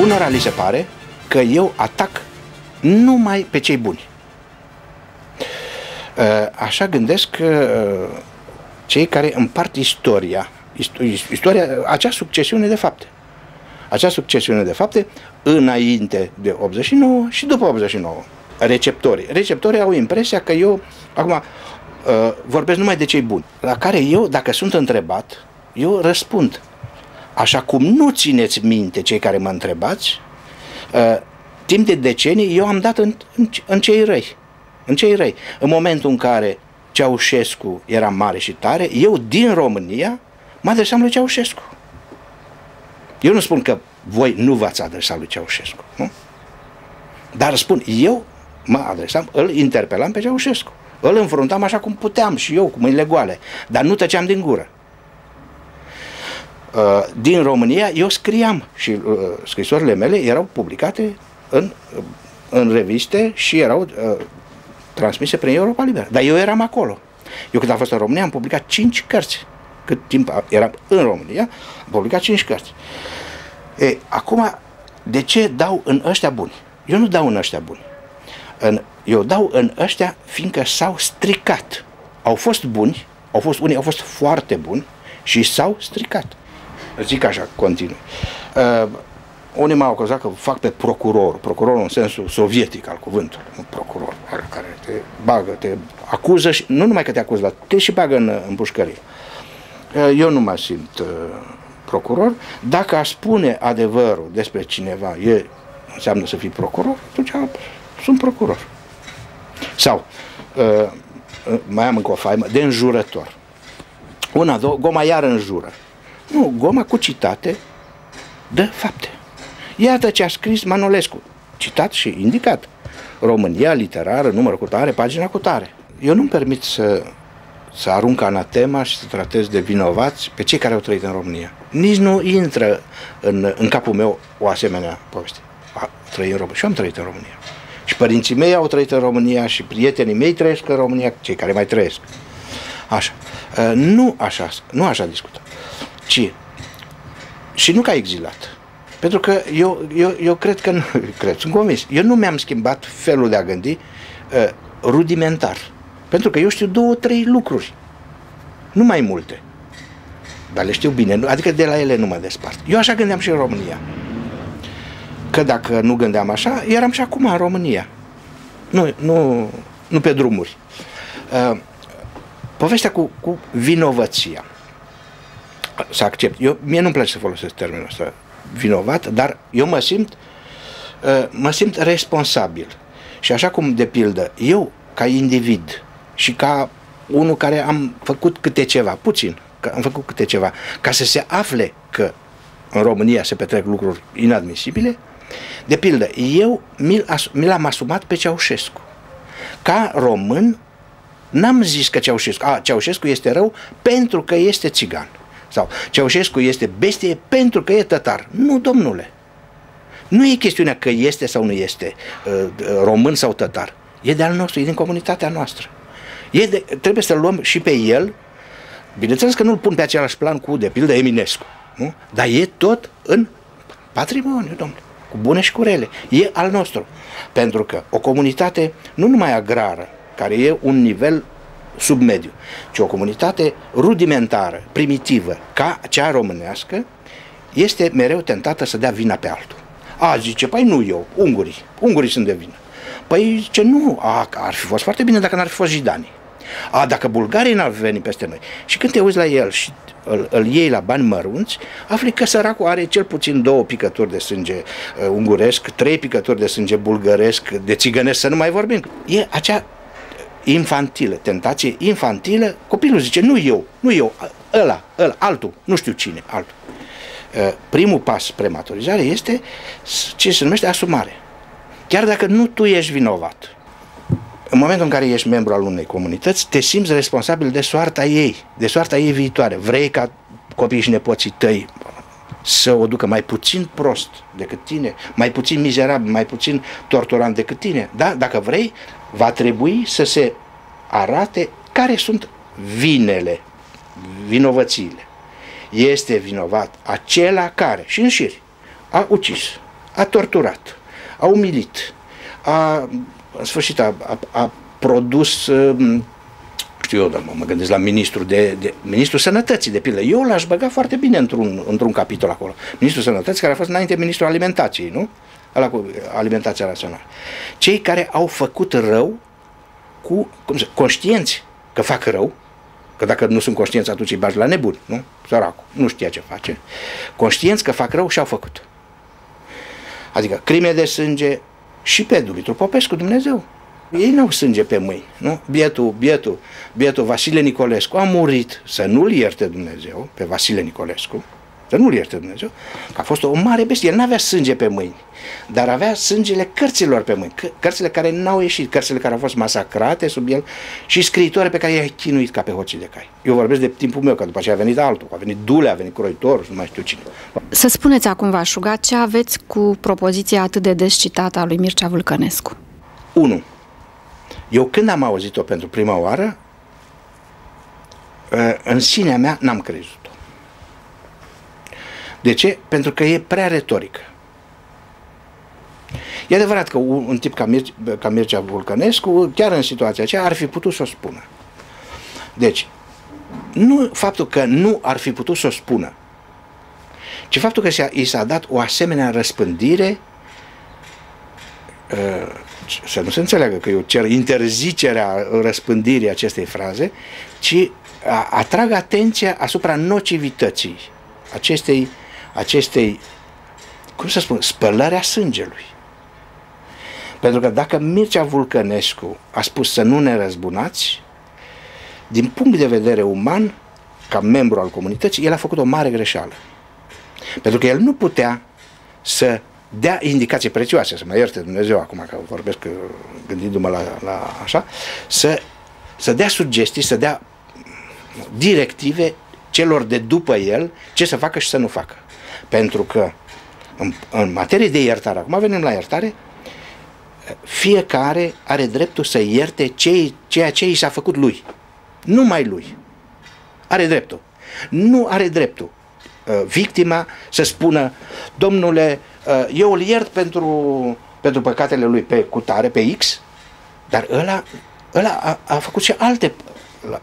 Unora li se pare că eu atac numai pe cei buni. Uh, așa gândesc uh, cei care împart istoria, istoria, acea succesiune de fapte. Acea succesiune de fapte înainte de 89 și după 89. Receptorii. Receptorii au impresia că eu, acum, uh, vorbesc numai de cei buni, la care eu, dacă sunt întrebat, eu răspund. Așa cum nu țineți minte cei care mă întrebați, timp de decenii eu am dat în, în, în cei răi. În cei răi. În momentul în care Ceaușescu era mare și tare, eu din România mă adresam lui Ceaușescu. Eu nu spun că voi nu v-ați adresat lui Ceaușescu, nu? Dar spun, eu mă adresam, îl interpelam pe Ceaușescu. Îl înfruntam așa cum puteam și eu, cu mâinile goale, dar nu tăceam din gură. Uh, din România eu scriam și uh, scrisorile mele erau publicate în, în reviste și erau uh, transmise prin Europa Liberă. Dar eu eram acolo. Eu când am fost în România am publicat cinci cărți. Cât timp eram în România, am publicat cinci cărți. E, acum, de ce dau în ăștia buni? Eu nu dau în ăștia buni. În, eu dau în ăștia fiindcă s-au stricat. Au fost buni, au fost, unii au fost foarte buni și s-au stricat. Zic așa, continuu. Uh, unii m-au acuzat că fac pe procuror, procuror în sensul sovietic al cuvântului, un procuror care te bagă, te acuză și nu numai că te acuză, dar te și bagă în, în pușcărie. Eu nu mă simt uh, procuror. Dacă aș spune adevărul despre cineva e, înseamnă să fii procuror, atunci sunt procuror. Sau, uh, mai am încă o faimă, de înjurător. Una, două, goma iar înjură. Nu, goma cu citate de fapte. Iată ce a scris Manolescu, citat și indicat. România literară, număr cu tare, pagina cu tare. Eu nu-mi permit să, să arunc anatema și să tratez de vinovați pe cei care au trăit în România. Nici nu intră în, în capul meu o asemenea poveste. A trăi în România. Și am trăit în România. Și părinții mei au trăit în România și prietenii mei trăiesc în România, cei care mai trăiesc. Așa. Nu așa, nu așa discutăm. Ci și nu ca exilat. Pentru că eu, eu, eu cred că, nu, cred, sunt convins, eu nu mi-am schimbat felul de a gândi uh, rudimentar. Pentru că eu știu două, trei lucruri. Nu mai multe. Dar le știu bine, adică de la ele nu mă despart. Eu așa gândeam și în România. Că dacă nu gândeam așa, eram și acum în România. Nu, nu, nu pe drumuri. Uh, povestea cu, cu vinovăția. Să accept. Eu, mie nu-mi place să folosesc termenul ăsta vinovat, dar eu mă simt, uh, mă simt responsabil. Și așa cum, de pildă, eu, ca individ și ca unul care am făcut câte ceva, puțin, că am făcut câte ceva, ca să se afle că în România se petrec lucruri inadmisibile, de pildă, eu mi l-am asumat pe Ceaușescu. Ca român, n-am zis că Ceaușescu, a, Ceaușescu este rău pentru că este țigan. Sau Ceaușescu este bestie pentru că e tătar. Nu, domnule. Nu e chestiunea că este sau nu este uh, român sau tătar. E de al nostru, e din comunitatea noastră. E de, trebuie să-l luăm și pe el. Bineînțeles că nu-l pun pe același plan cu, de pildă, Eminescu. Nu? Dar e tot în patrimoniu, domnule. Cu bune și cu rele. E al nostru. Pentru că o comunitate, nu numai agrară, care e un nivel sub mediu, ci o comunitate rudimentară, primitivă, ca cea românească, este mereu tentată să dea vina pe altul. A, zice, păi nu eu, ungurii, ungurii sunt de vină. Păi zice, nu, a, ar fi fost foarte bine dacă n-ar fi fost jidanii. A, dacă bulgarii n-ar fi venit peste noi. Și când te uiți la el și îl, îl iei la bani mărunți, afli că săracul are cel puțin două picături de sânge uh, unguresc, trei picături de sânge bulgăresc, de țigănesc, să nu mai vorbim. E acea infantilă, tentație infantilă, copilul zice, nu eu, nu eu, ăla, ăla, altul, nu știu cine, altul. Uh, primul pas spre maturizare este ce se numește asumare. Chiar dacă nu tu ești vinovat. în momentul în care ești membru al unei comunități, te simți responsabil de soarta ei, de soarta ei viitoare. Vrei ca copiii și nepoții tăi să o ducă mai puțin prost decât tine, mai puțin mizerabil, mai puțin torturant decât tine. Da? Dacă vrei, va trebui să se arate care sunt vinele, vinovățiile. Este vinovat acela care, și în șir, a ucis, a torturat, a umilit, a, în sfârșit, a, a, a produs um, știu eu, dar mă gândesc la ministrul, de, de, ministrul sănătății, de pildă. Eu l-aș băga foarte bine într-un, într-un capitol acolo. Ministrul sănătății, care a fost înainte ministrul alimentației, nu? Ăla cu alimentația națională. Cei care au făcut rău cu cum se, conștienți că fac rău, că dacă nu sunt conștienți atunci îi bagi la nebun, nu? Săracul, nu știa ce face. Conștienți că fac rău și au făcut. Adică crime de sânge și pe Dumitru Popescu, Dumnezeu. Ei n-au sânge pe mâini, nu? Bietul, bietul, bietul Vasile Nicolescu a murit să nu-l ierte Dumnezeu, pe Vasile Nicolescu, să nu-l ierte Dumnezeu, că a fost o mare bestie. El n-avea sânge pe mâini, dar avea sângele cărților pe mâini, cărțile care n-au ieșit, cărțile care au fost masacrate sub el și scriitoare pe care i-a chinuit ca pe hoții de cai. Eu vorbesc de timpul meu, că după aceea a venit altul, a venit Dule, a venit Croitor, nu mai știu cine. Să spuneți acum, v-aș ruga, ce aveți cu propoziția atât de des citată a lui Mircea Vulcănescu? 1. Eu când am auzit-o pentru prima oară, ă, în sinea mea n-am crezut-o. De ce? Pentru că e prea retorică. E adevărat că un tip ca, Mir- ca Mircea Vulcănescu, chiar în situația aceea, ar fi putut să o spună. Deci, nu faptul că nu ar fi putut să o spună, ci faptul că i s-a dat o asemenea răspândire uh, să nu se înțeleagă că eu cer interzicerea răspândirii acestei fraze, ci atrag atenția asupra nocivității acestei, acestei cum să spun, spălarea sângelui. Pentru că dacă Mircea Vulcănescu a spus să nu ne răzbunați, din punct de vedere uman, ca membru al comunității, el a făcut o mare greșeală. Pentru că el nu putea să dea indicații prețioase, să mă ierte Dumnezeu acum că vorbesc gândindu-mă la, la așa, să, să dea sugestii, să dea directive celor de după el ce să facă și să nu facă. Pentru că în, în materie de iertare, acum venim la iertare, fiecare are dreptul să ierte ceea ce i s-a făcut lui. Numai lui. Are dreptul. Nu are dreptul uh, victima să spună, domnule, uh, eu îl iert pentru, pentru păcatele lui pe cutare, pe X, dar ăla, ăla a, a făcut și alte,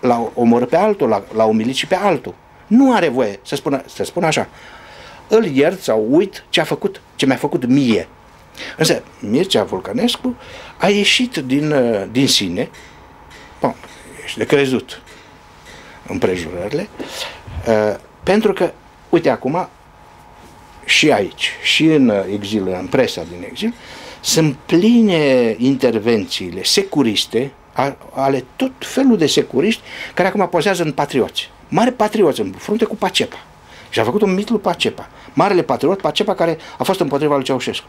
l-a omorât pe altul, l-a umilit și pe altul. Nu are voie să spună, să spună așa, îl iert sau uit ce a făcut, ce mi-a făcut mie. Însă Mircea Vulcanescu a ieșit din, uh, din sine, bun, ești de crezut împrejurările, uh, pentru că, uite acum, și aici, și în exil, în presa din exil, sunt pline intervențiile securiste ale tot felul de securiști care acum pozează în patrioți. Mare patrioți în frunte cu Pacepa. Și a făcut un mit lui Pacepa. Marele patriot Pacepa care a fost împotriva lui Ceaușescu.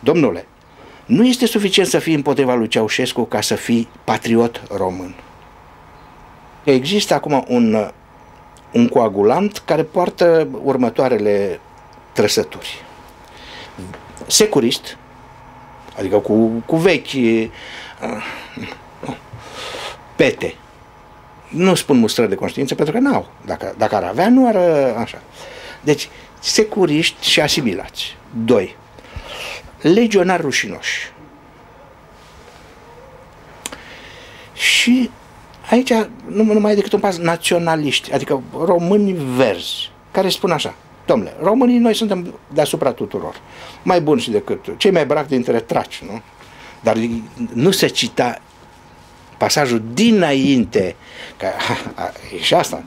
Domnule, nu este suficient să fii împotriva lui Ceaușescu ca să fii patriot român. Există acum un, un coagulant care poartă următoarele trăsături. Securist, adică cu, cu vechi uh, pete. Nu spun mustrări de conștiință pentru că n-au. Dacă, dacă ar avea, nu ar așa. Deci, securiști și asimilați. Doi. Legionari rușinoși. Și aici nu, nu mai e decât un pas naționaliști, adică români verzi, care spun așa, domnule, românii noi suntem deasupra tuturor, mai buni și decât cei mai bravi dintre traci, nu? Dar nu se cita pasajul dinainte, că e și asta,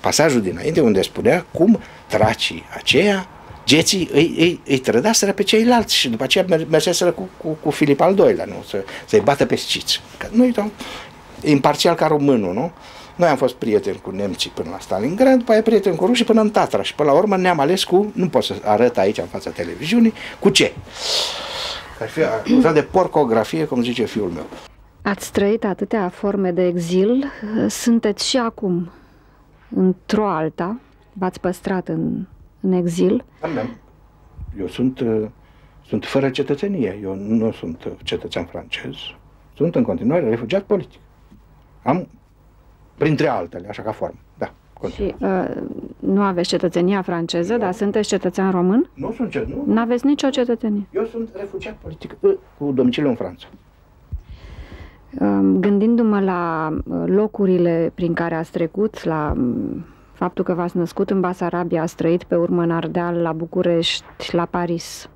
pasajul dinainte unde spunea cum tracii aceia, geții îi, îi, îi trădaseră pe ceilalți și după aceea merseseră cu, cu, cu Filip al doilea, nu? Să, să-i bată pe sciți. Că noi, imparțial ca românul, nu? Noi am fost prieteni cu nemții până la Stalingrad, după aia prieteni cu rușii până în Tatra și până la urmă ne-am ales cu, nu pot să arăt aici în fața televiziunii, cu ce? Ar fi acuzat de porcografie, cum zice fiul meu. Ați trăit atâtea forme de exil, sunteți și acum într-o alta, v-ați păstrat în, în exil. Eu sunt, uh, sunt fără cetățenie, eu nu sunt cetățean francez, sunt în continuare refugiat politic. Am, printre altele, așa ca formă, da. Și uh, nu aveți cetățenia franceză, nu. dar sunteți cetățean român? Nu sunt cetățean, nu. Nu aveți nicio cetățenie? Eu sunt refugiat politic uh, cu domiciliu în Franța. Um, gândindu-mă la uh, locurile prin care ați trecut, la um, faptul că v-ați născut în Basarabia, ați trăit pe urmă în Ardeal, la București, la Paris.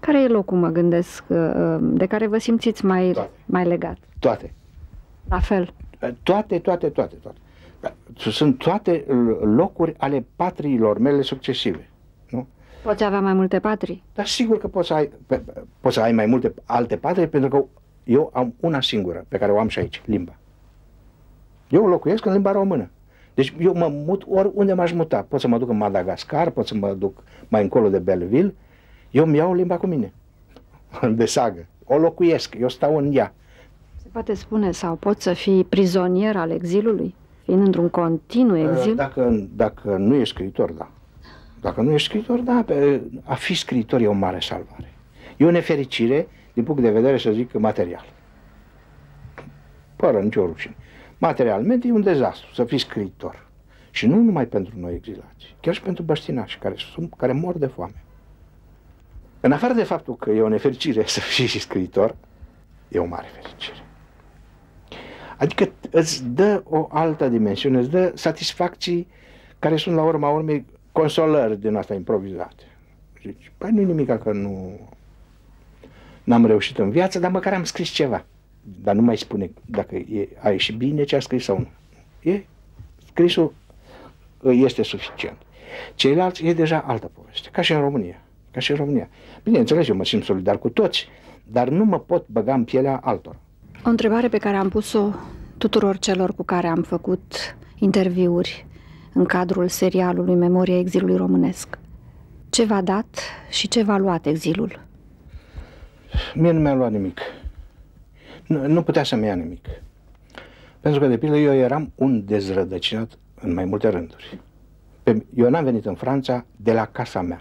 Care e locul, mă gândesc, uh, um, de care vă simțiți mai, toate. mai legat? Toate. La fel? Toate, toate, toate, toate. Sunt toate locuri ale patriilor mele succesive. Nu? Poți avea mai multe patrii? Dar sigur că poți să ai, poți să ai mai multe alte patrii, pentru că eu am una singură pe care o am și aici, limba. Eu locuiesc în limba română. Deci eu mă mut oriunde m-aș muta. Pot să mă duc în Madagascar, pot să mă duc mai încolo de Belleville. Eu îmi iau limba cu mine. De sagă. O locuiesc, eu stau în ea. Se poate spune sau pot să fii prizonier al exilului? Fiind într-un continuu exil? Dacă, dacă nu ești scriitor, da. Dacă nu ești scriitor, da. A fi scriitor e o mare salvare. E o nefericire din punct de vedere, să zic, material. Fără nicio rușine. Materialmente e un dezastru să fii scriitor. Și nu numai pentru noi exilați, chiar și pentru băștinași care, sunt, care mor de foame. În afară de faptul că e o nefericire să fii și scriitor, e o mare fericire. Adică îți dă o altă dimensiune, îți dă satisfacții care sunt la urma urmei consolări din asta improvizate. Zici, păi nu-i nimic că nu n-am reușit în viață, dar măcar am scris ceva. Dar nu mai spune dacă e, a ieșit bine ce a scris sau nu. E, scrisul este suficient. Ceilalți e deja altă poveste, ca și în România. Ca și în România. Bineînțeles, eu mă simt solidar cu toți, dar nu mă pot băga în pielea altor. O întrebare pe care am pus-o tuturor celor cu care am făcut interviuri în cadrul serialului Memoria exilului românesc. Ce v-a dat și ce v-a luat exilul? Mie nu mi-a luat nimic. Nu, nu putea să-mi ia nimic. Pentru că, de pildă, eu eram un dezrădăcinat în mai multe rânduri. Eu n-am venit în Franța de la casa mea.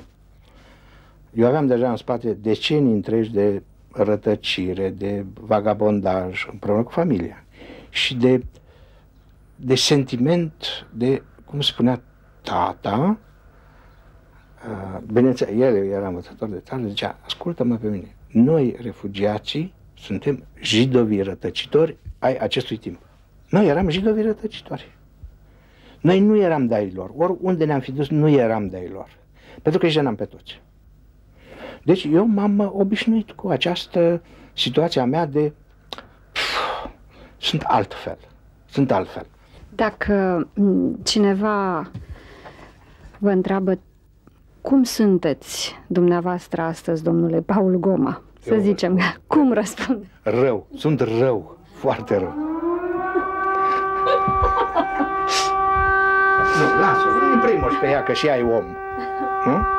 Eu aveam deja în spate decenii întregi de rătăcire, de vagabondaj împreună cu familia și de, de sentiment de, cum spunea tata, uh, bineînțeles, el era învățător de țară, zicea, ascultă-mă pe mine, noi, refugiații, suntem jidovii rătăcitori ai acestui timp. Noi eram jidovii rătăcitori. Noi nu eram de lor. Oriunde ne-am fi dus, nu eram de lor. Pentru că îi jenam pe toți. Deci eu m-am obișnuit cu această situație a mea de pf, sunt altfel. Sunt altfel. Dacă cineva vă întreabă cum sunteți dumneavoastră astăzi, domnule Paul Goma? Să Eu, zicem, cum răspund? Rău, sunt rău, foarte rău. nu, lasă, îi primoși pe ea, că și ai om. Nu?